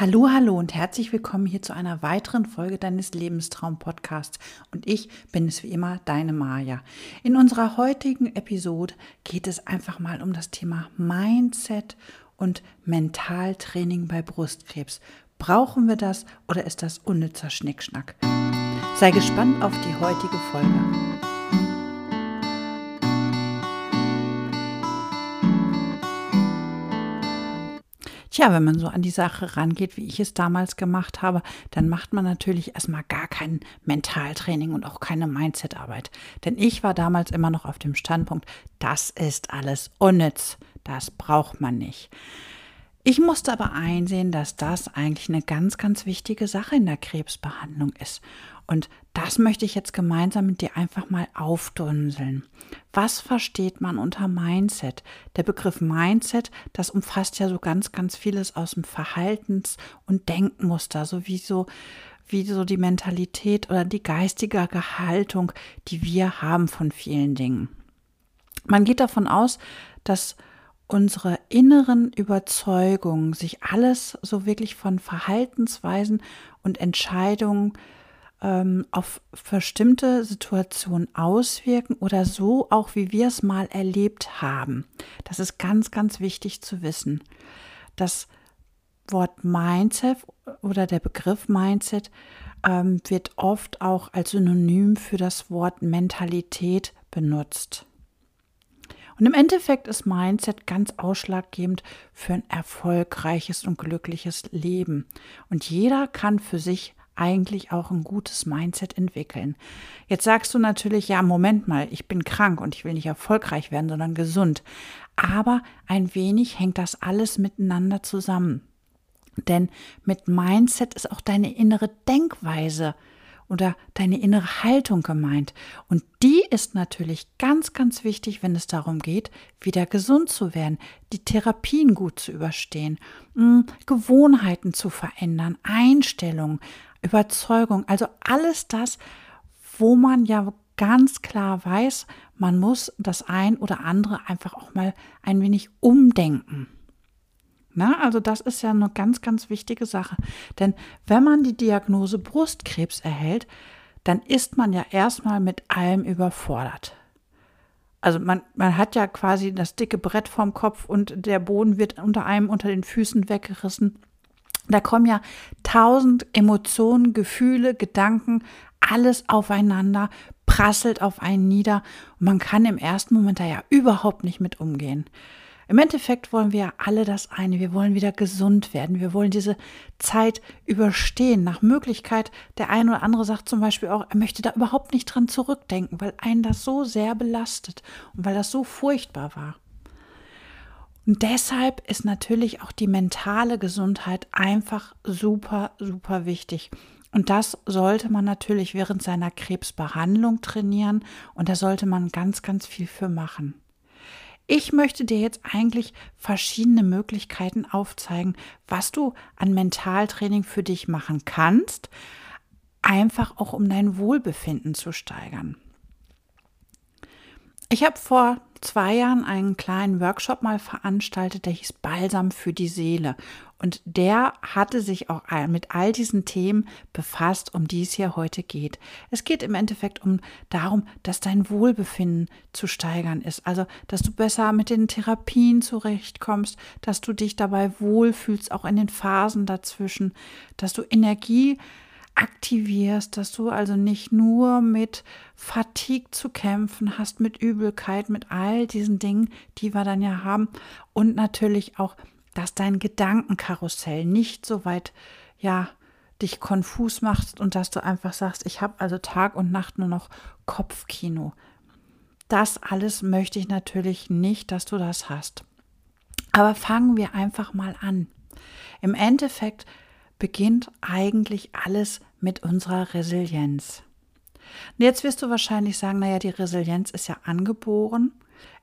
Hallo, hallo und herzlich willkommen hier zu einer weiteren Folge deines Lebenstraum-Podcasts. Und ich bin es wie immer, deine Maja. In unserer heutigen Episode geht es einfach mal um das Thema Mindset und Mentaltraining bei Brustkrebs. Brauchen wir das oder ist das unnützer Schnickschnack? Sei gespannt auf die heutige Folge. Tja, wenn man so an die Sache rangeht, wie ich es damals gemacht habe, dann macht man natürlich erstmal gar kein Mentaltraining und auch keine Mindsetarbeit. Denn ich war damals immer noch auf dem Standpunkt, das ist alles unnütz, das braucht man nicht. Ich musste aber einsehen, dass das eigentlich eine ganz, ganz wichtige Sache in der Krebsbehandlung ist. Und das möchte ich jetzt gemeinsam mit dir einfach mal aufdrünseln. Was versteht man unter Mindset? Der Begriff Mindset, das umfasst ja so ganz, ganz vieles aus dem Verhaltens- und Denkmuster, so wie so, wie so die Mentalität oder die geistige Gehaltung, die wir haben von vielen Dingen. Man geht davon aus, dass unsere inneren Überzeugungen sich alles so wirklich von Verhaltensweisen und Entscheidungen ähm, auf bestimmte Situationen auswirken oder so auch, wie wir es mal erlebt haben. Das ist ganz, ganz wichtig zu wissen. Das Wort Mindset oder der Begriff Mindset ähm, wird oft auch als Synonym für das Wort Mentalität benutzt. Und im Endeffekt ist Mindset ganz ausschlaggebend für ein erfolgreiches und glückliches Leben. Und jeder kann für sich eigentlich auch ein gutes Mindset entwickeln. Jetzt sagst du natürlich, ja, Moment mal, ich bin krank und ich will nicht erfolgreich werden, sondern gesund. Aber ein wenig hängt das alles miteinander zusammen. Denn mit Mindset ist auch deine innere Denkweise oder deine innere Haltung gemeint. Und die ist natürlich ganz, ganz wichtig, wenn es darum geht, wieder gesund zu werden, die Therapien gut zu überstehen, hm, Gewohnheiten zu verändern, Einstellungen, Überzeugung, also alles das, wo man ja ganz klar weiß, man muss das ein oder andere einfach auch mal ein wenig umdenken. Na, also das ist ja eine ganz, ganz wichtige Sache. Denn wenn man die Diagnose Brustkrebs erhält, dann ist man ja erstmal mit allem überfordert. Also man, man hat ja quasi das dicke Brett vorm Kopf und der Boden wird unter einem unter den Füßen weggerissen. Da kommen ja tausend Emotionen, Gefühle, Gedanken, alles aufeinander, prasselt auf einen nieder und man kann im ersten Moment da ja überhaupt nicht mit umgehen. Im Endeffekt wollen wir ja alle das eine. Wir wollen wieder gesund werden. Wir wollen diese Zeit überstehen. Nach Möglichkeit, der eine oder andere sagt zum Beispiel auch, er möchte da überhaupt nicht dran zurückdenken, weil einen das so sehr belastet und weil das so furchtbar war. Und deshalb ist natürlich auch die mentale Gesundheit einfach super, super wichtig. Und das sollte man natürlich während seiner Krebsbehandlung trainieren und da sollte man ganz, ganz viel für machen. Ich möchte dir jetzt eigentlich verschiedene Möglichkeiten aufzeigen, was du an Mentaltraining für dich machen kannst, einfach auch um dein Wohlbefinden zu steigern. Ich habe vor zwei Jahren einen kleinen Workshop mal veranstaltet, der hieß Balsam für die Seele. Und der hatte sich auch mit all diesen Themen befasst, um die es hier heute geht. Es geht im Endeffekt um darum, dass dein Wohlbefinden zu steigern ist. Also, dass du besser mit den Therapien zurechtkommst, dass du dich dabei wohlfühlst, auch in den Phasen dazwischen, dass du Energie aktivierst, dass du also nicht nur mit Fatigue zu kämpfen hast, mit Übelkeit, mit all diesen Dingen, die wir dann ja haben und natürlich auch, dass dein Gedankenkarussell nicht so weit, ja, dich konfus macht und dass du einfach sagst, ich habe also Tag und Nacht nur noch Kopfkino. Das alles möchte ich natürlich nicht, dass du das hast. Aber fangen wir einfach mal an. Im Endeffekt beginnt eigentlich alles mit unserer Resilienz. Und jetzt wirst du wahrscheinlich sagen, naja, die Resilienz ist ja angeboren.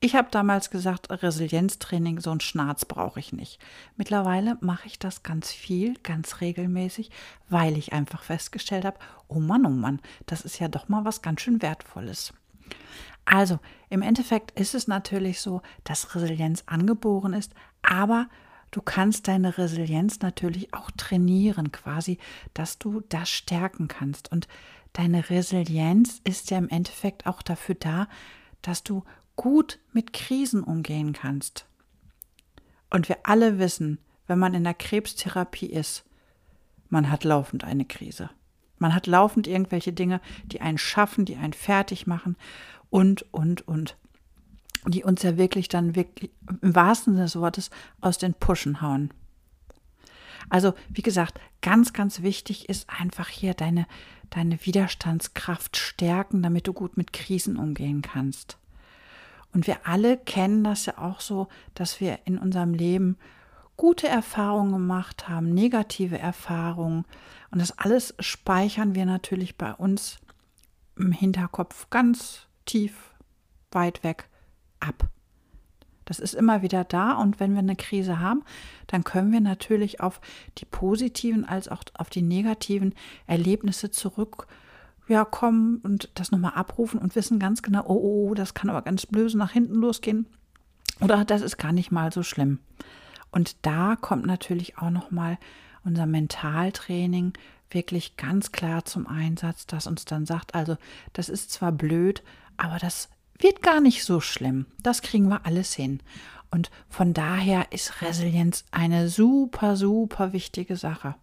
Ich habe damals gesagt, Resilienztraining, so ein Schnarz brauche ich nicht. Mittlerweile mache ich das ganz viel, ganz regelmäßig, weil ich einfach festgestellt habe, oh Mann, oh Mann, das ist ja doch mal was ganz schön Wertvolles. Also, im Endeffekt ist es natürlich so, dass Resilienz angeboren ist, aber du kannst deine Resilienz natürlich auch trainieren, quasi, dass du das stärken kannst. Und deine Resilienz ist ja im Endeffekt auch dafür da, dass du gut mit Krisen umgehen kannst. Und wir alle wissen, wenn man in der Krebstherapie ist, man hat laufend eine Krise. Man hat laufend irgendwelche Dinge, die einen schaffen, die einen fertig machen und, und, und. Die uns ja wirklich dann wirklich im wahrsten Sinne des Wortes aus den Puschen hauen. Also, wie gesagt, ganz, ganz wichtig ist einfach hier deine, deine Widerstandskraft stärken, damit du gut mit Krisen umgehen kannst. Und wir alle kennen das ja auch so, dass wir in unserem Leben gute Erfahrungen gemacht haben, negative Erfahrungen. Und das alles speichern wir natürlich bei uns im Hinterkopf ganz tief, weit weg ab. Das ist immer wieder da und wenn wir eine Krise haben, dann können wir natürlich auf die positiven als auch auf die negativen Erlebnisse zurück ja, kommen und das nochmal abrufen und wissen ganz genau, oh, oh, oh, das kann aber ganz böse nach hinten losgehen. Oder das ist gar nicht mal so schlimm. Und da kommt natürlich auch nochmal unser Mentaltraining wirklich ganz klar zum Einsatz, das uns dann sagt, also das ist zwar blöd, aber das wird gar nicht so schlimm. Das kriegen wir alles hin. Und von daher ist Resilienz eine super, super wichtige Sache.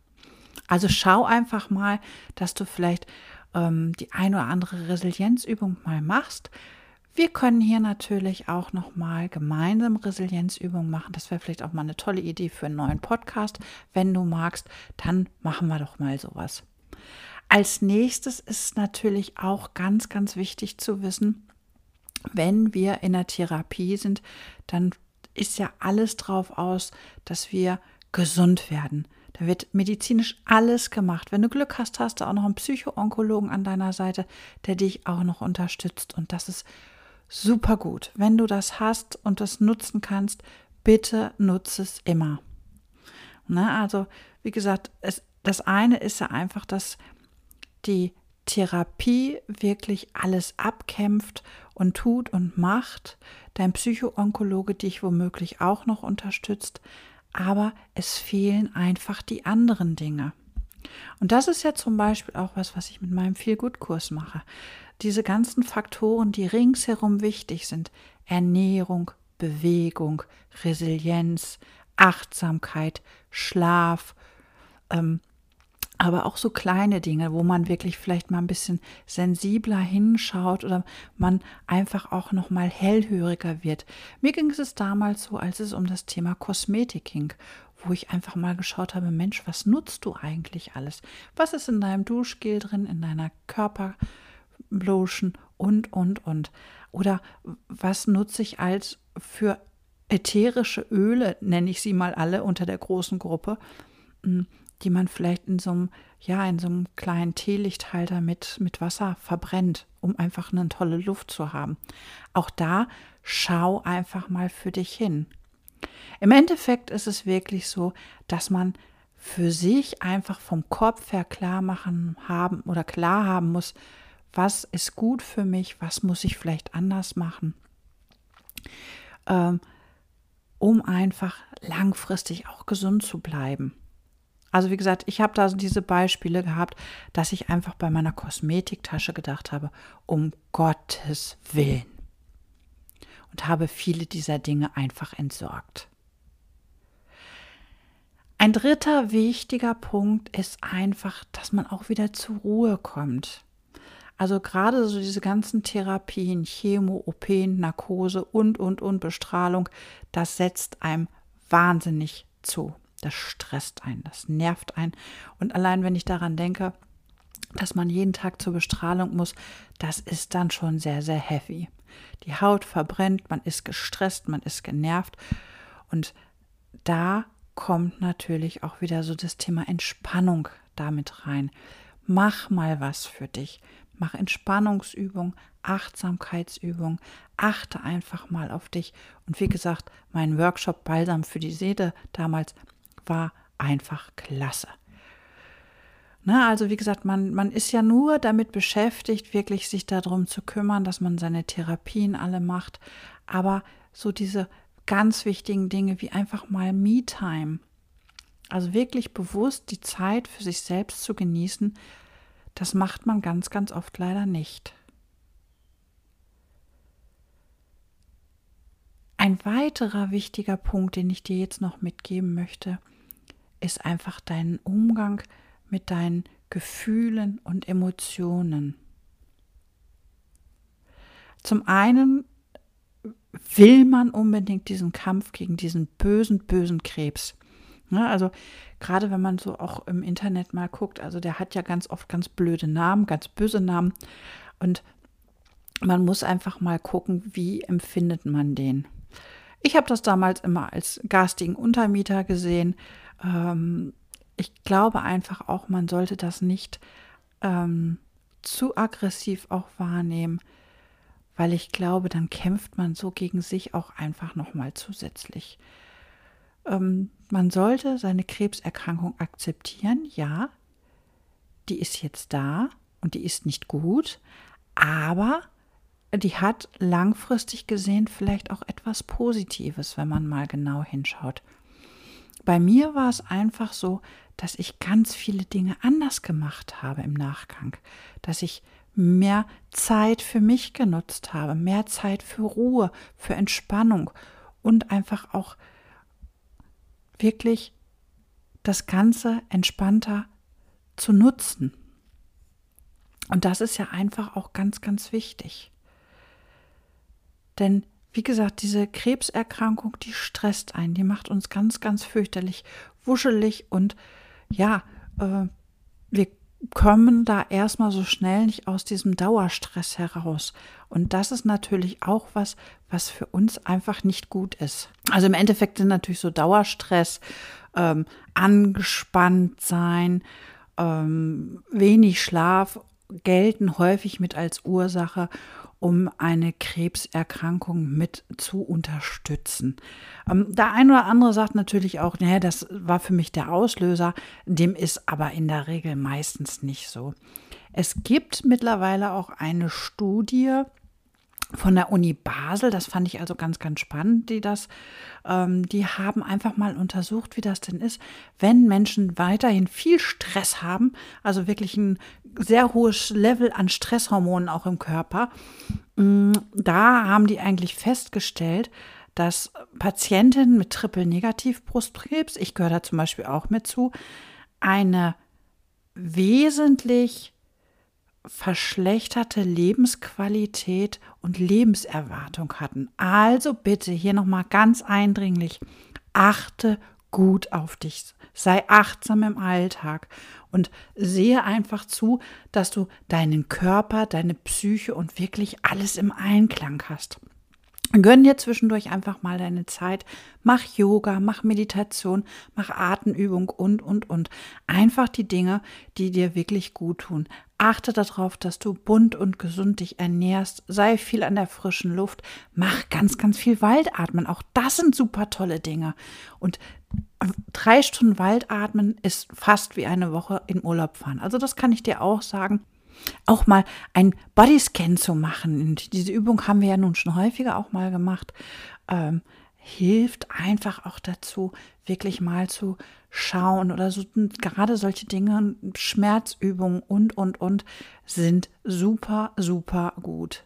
Also schau einfach mal, dass du vielleicht ähm, die ein oder andere Resilienzübung mal machst. Wir können hier natürlich auch noch mal gemeinsam Resilienzübungen machen. Das wäre vielleicht auch mal eine tolle Idee für einen neuen Podcast. Wenn du magst, dann machen wir doch mal sowas. Als nächstes ist natürlich auch ganz, ganz wichtig zu wissen, wenn wir in der Therapie sind, dann ist ja alles drauf aus, dass wir gesund werden. Da wird medizinisch alles gemacht. Wenn du Glück hast, hast du auch noch einen Psychoonkologen an deiner Seite, der dich auch noch unterstützt. Und das ist super gut. Wenn du das hast und das nutzen kannst, bitte nutze es immer. Ne? Also, wie gesagt, es, das eine ist ja einfach, dass die Therapie wirklich alles abkämpft und tut und macht, dein Psychoonkologe dich womöglich auch noch unterstützt, aber es fehlen einfach die anderen Dinge. Und das ist ja zum Beispiel auch was, was ich mit meinem Feelgood-Kurs mache. Diese ganzen Faktoren, die ringsherum wichtig sind, Ernährung, Bewegung, Resilienz, Achtsamkeit, Schlaf, ähm, aber auch so kleine Dinge, wo man wirklich vielleicht mal ein bisschen sensibler hinschaut oder man einfach auch noch mal hellhöriger wird. Mir ging es damals so, als es um das Thema Kosmetik ging, wo ich einfach mal geschaut habe, Mensch, was nutzt du eigentlich alles? Was ist in deinem Duschgel drin, in deiner Körperlotion und und und oder was nutze ich als für ätherische Öle, nenne ich sie mal alle unter der großen Gruppe? Die man vielleicht in so einem, ja, in so einem kleinen Teelichthalter mit, mit Wasser verbrennt, um einfach eine tolle Luft zu haben. Auch da schau einfach mal für dich hin. Im Endeffekt ist es wirklich so, dass man für sich einfach vom Kopf her klar machen haben oder klar haben muss, was ist gut für mich, was muss ich vielleicht anders machen, ähm, um einfach langfristig auch gesund zu bleiben. Also wie gesagt, ich habe da so diese Beispiele gehabt, dass ich einfach bei meiner Kosmetiktasche gedacht habe, um Gottes Willen. Und habe viele dieser Dinge einfach entsorgt. Ein dritter wichtiger Punkt ist einfach, dass man auch wieder zur Ruhe kommt. Also gerade so diese ganzen Therapien, Chemo, OP, Narkose und, und, und Bestrahlung, das setzt einem wahnsinnig zu. Das stresst einen, das nervt einen. Und allein wenn ich daran denke, dass man jeden Tag zur Bestrahlung muss, das ist dann schon sehr, sehr heavy. Die Haut verbrennt, man ist gestresst, man ist genervt. Und da kommt natürlich auch wieder so das Thema Entspannung damit rein. Mach mal was für dich. Mach Entspannungsübung, Achtsamkeitsübung. Achte einfach mal auf dich. Und wie gesagt, mein Workshop Balsam für die Seele damals war einfach klasse. Na, also wie gesagt, man, man ist ja nur damit beschäftigt, wirklich sich darum zu kümmern, dass man seine Therapien alle macht. Aber so diese ganz wichtigen Dinge wie einfach mal Me-Time. Also wirklich bewusst die Zeit für sich selbst zu genießen, das macht man ganz, ganz oft leider nicht. Ein weiterer wichtiger Punkt, den ich dir jetzt noch mitgeben möchte, ist einfach deinen Umgang mit deinen Gefühlen und Emotionen. Zum einen will man unbedingt diesen Kampf gegen diesen bösen, bösen Krebs. Ne, also gerade wenn man so auch im Internet mal guckt, also der hat ja ganz oft ganz blöde Namen, ganz böse Namen. Und man muss einfach mal gucken, wie empfindet man den. Ich habe das damals immer als garstigen Untermieter gesehen. Ähm, ich glaube einfach auch, man sollte das nicht ähm, zu aggressiv auch wahrnehmen weil ich glaube, dann kämpft man so gegen sich auch einfach nochmal zusätzlich. Ähm, man sollte seine Krebserkrankung akzeptieren, ja, die ist jetzt da und die ist nicht gut, aber die hat langfristig gesehen vielleicht auch etwas Positives, wenn man mal genau hinschaut. Bei mir war es einfach so, dass ich ganz viele Dinge anders gemacht habe im Nachgang, dass ich mehr Zeit für mich genutzt habe, mehr Zeit für Ruhe, für Entspannung und einfach auch wirklich das Ganze entspannter zu nutzen. Und das ist ja einfach auch ganz, ganz wichtig. Denn wie gesagt, diese Krebserkrankung, die stresst einen, die macht uns ganz, ganz fürchterlich wuschelig und ja, äh, wir kommen da erstmal so schnell nicht aus diesem Dauerstress heraus. Und das ist natürlich auch was, was für uns einfach nicht gut ist. Also im Endeffekt sind natürlich so Dauerstress, ähm, angespannt sein, ähm, wenig Schlaf gelten häufig mit als Ursache um eine Krebserkrankung mit zu unterstützen. Ähm, der eine oder andere sagt natürlich auch, naja, das war für mich der Auslöser, dem ist aber in der Regel meistens nicht so. Es gibt mittlerweile auch eine Studie, von der Uni Basel. Das fand ich also ganz, ganz spannend, die das, ähm, die haben einfach mal untersucht, wie das denn ist, wenn Menschen weiterhin viel Stress haben, also wirklich ein sehr hohes Level an Stresshormonen auch im Körper. Mm, da haben die eigentlich festgestellt, dass Patientinnen mit Triple-Negativ-Brustkrebs, ich gehöre da zum Beispiel auch mit zu, eine wesentlich verschlechterte Lebensqualität und Lebenserwartung hatten. Also bitte hier nochmal ganz eindringlich, achte gut auf dich, sei achtsam im Alltag und sehe einfach zu, dass du deinen Körper, deine Psyche und wirklich alles im Einklang hast. Gönn dir zwischendurch einfach mal deine Zeit. Mach Yoga, mach Meditation, mach Atemübung und, und, und. Einfach die Dinge, die dir wirklich gut tun. Achte darauf, dass du bunt und gesund dich ernährst. Sei viel an der frischen Luft. Mach ganz, ganz viel Waldatmen. Auch das sind super tolle Dinge. Und drei Stunden Waldatmen ist fast wie eine Woche in Urlaub fahren. Also das kann ich dir auch sagen auch mal ein Bodyscan zu machen. Und diese Übung haben wir ja nun schon häufiger auch mal gemacht. Ähm, hilft einfach auch dazu, wirklich mal zu schauen oder so, gerade solche Dinge, Schmerzübungen und, und, und, sind super, super gut.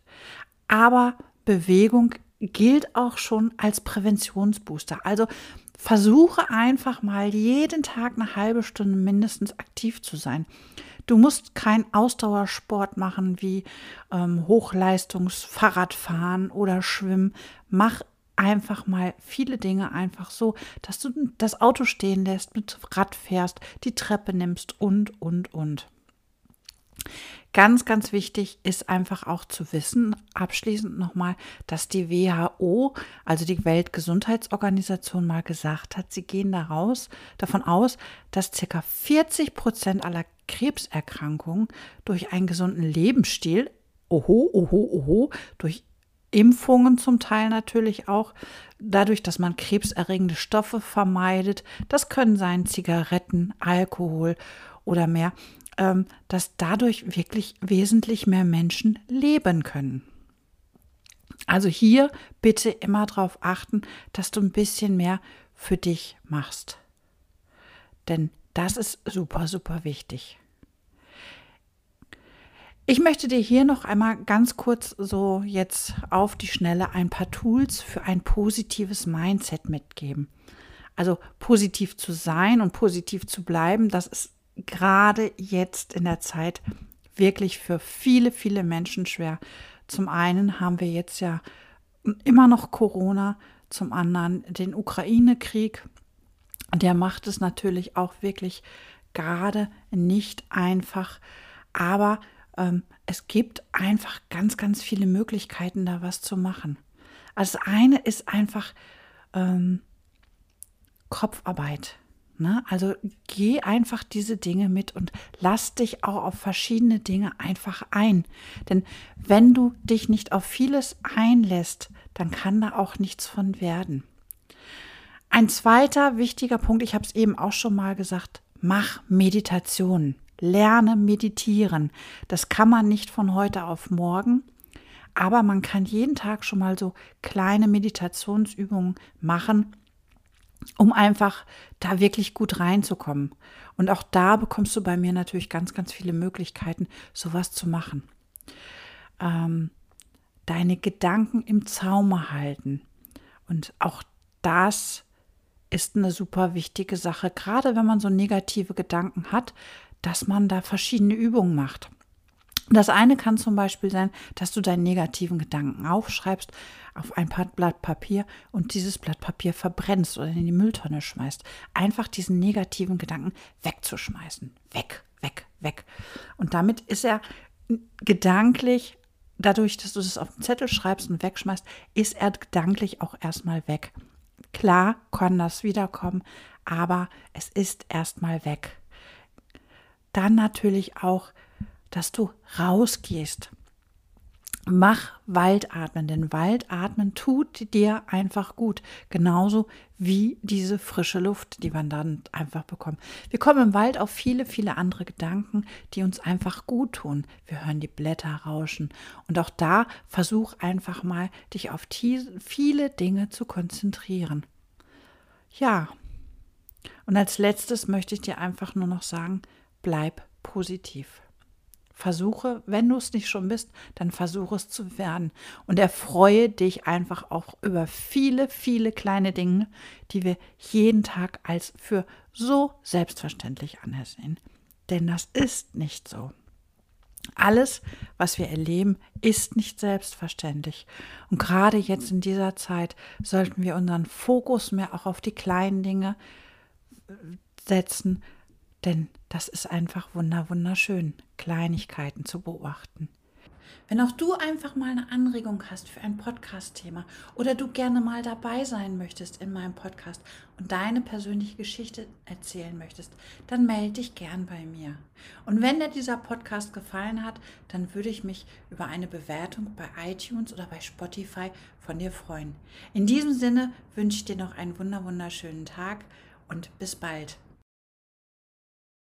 Aber Bewegung gilt auch schon als Präventionsbooster. Also versuche einfach mal jeden Tag eine halbe Stunde mindestens aktiv zu sein. Du musst kein Ausdauersport machen wie ähm, Hochleistungs-Fahrradfahren oder Schwimmen. Mach einfach mal viele Dinge einfach so, dass du das Auto stehen lässt, mit Rad fährst, die Treppe nimmst und, und, und. Ganz, ganz wichtig ist einfach auch zu wissen, abschließend nochmal, dass die WHO, also die Weltgesundheitsorganisation, mal gesagt hat, sie gehen daraus, davon aus, dass ca. 40 Prozent aller Krebserkrankungen durch einen gesunden Lebensstil, oho, oho, oho, durch Impfungen zum Teil natürlich auch, dadurch, dass man krebserregende Stoffe vermeidet. Das können sein Zigaretten, Alkohol oder mehr, ähm, dass dadurch wirklich wesentlich mehr Menschen leben können. Also hier bitte immer darauf achten, dass du ein bisschen mehr für dich machst. Denn das ist super, super wichtig. Ich möchte dir hier noch einmal ganz kurz so jetzt auf die Schnelle ein paar Tools für ein positives Mindset mitgeben. Also positiv zu sein und positiv zu bleiben, das ist gerade jetzt in der Zeit wirklich für viele, viele Menschen schwer. Zum einen haben wir jetzt ja immer noch Corona, zum anderen den Ukraine-Krieg. Der macht es natürlich auch wirklich gerade nicht einfach, aber ähm, es gibt einfach ganz, ganz viele Möglichkeiten, da was zu machen. Also das eine ist einfach ähm, Kopfarbeit. Ne? Also geh einfach diese Dinge mit und lass dich auch auf verschiedene Dinge einfach ein. Denn wenn du dich nicht auf vieles einlässt, dann kann da auch nichts von werden. Ein zweiter wichtiger Punkt, ich habe es eben auch schon mal gesagt, mach Meditation. Lerne meditieren. Das kann man nicht von heute auf morgen, aber man kann jeden Tag schon mal so kleine Meditationsübungen machen, um einfach da wirklich gut reinzukommen. Und auch da bekommst du bei mir natürlich ganz, ganz viele Möglichkeiten, sowas zu machen. Ähm, deine Gedanken im Zaume halten. Und auch das ist eine super wichtige Sache, gerade wenn man so negative Gedanken hat, dass man da verschiedene Übungen macht. Das eine kann zum Beispiel sein, dass du deinen negativen Gedanken aufschreibst auf ein Blatt Papier und dieses Blatt Papier verbrennst oder in die Mülltonne schmeißt. Einfach diesen negativen Gedanken wegzuschmeißen. Weg, weg, weg. Und damit ist er gedanklich, dadurch, dass du das auf den Zettel schreibst und wegschmeißt, ist er gedanklich auch erstmal weg. Klar kann das wiederkommen, aber es ist erstmal weg. Dann natürlich auch, dass du rausgehst. Mach Waldatmen, denn Waldatmen tut dir einfach gut. Genauso wie diese frische Luft, die man dann einfach bekommt. Wir kommen im Wald auf viele, viele andere Gedanken, die uns einfach gut tun. Wir hören die Blätter rauschen. Und auch da versuch einfach mal, dich auf viele Dinge zu konzentrieren. Ja. Und als letztes möchte ich dir einfach nur noch sagen, bleib positiv. Versuche, wenn du es nicht schon bist, dann versuche es zu werden. Und erfreue dich einfach auch über viele, viele kleine Dinge, die wir jeden Tag als für so selbstverständlich ansehen. Denn das ist nicht so. Alles, was wir erleben, ist nicht selbstverständlich. Und gerade jetzt in dieser Zeit sollten wir unseren Fokus mehr auch auf die kleinen Dinge setzen, denn das ist einfach wunder wunderschön, Kleinigkeiten zu beobachten. Wenn auch du einfach mal eine Anregung hast für ein Podcast-Thema oder du gerne mal dabei sein möchtest in meinem Podcast und deine persönliche Geschichte erzählen möchtest, dann melde dich gern bei mir. Und wenn dir dieser Podcast gefallen hat, dann würde ich mich über eine Bewertung bei iTunes oder bei Spotify von dir freuen. In diesem Sinne wünsche ich dir noch einen wunderschönen Tag und bis bald.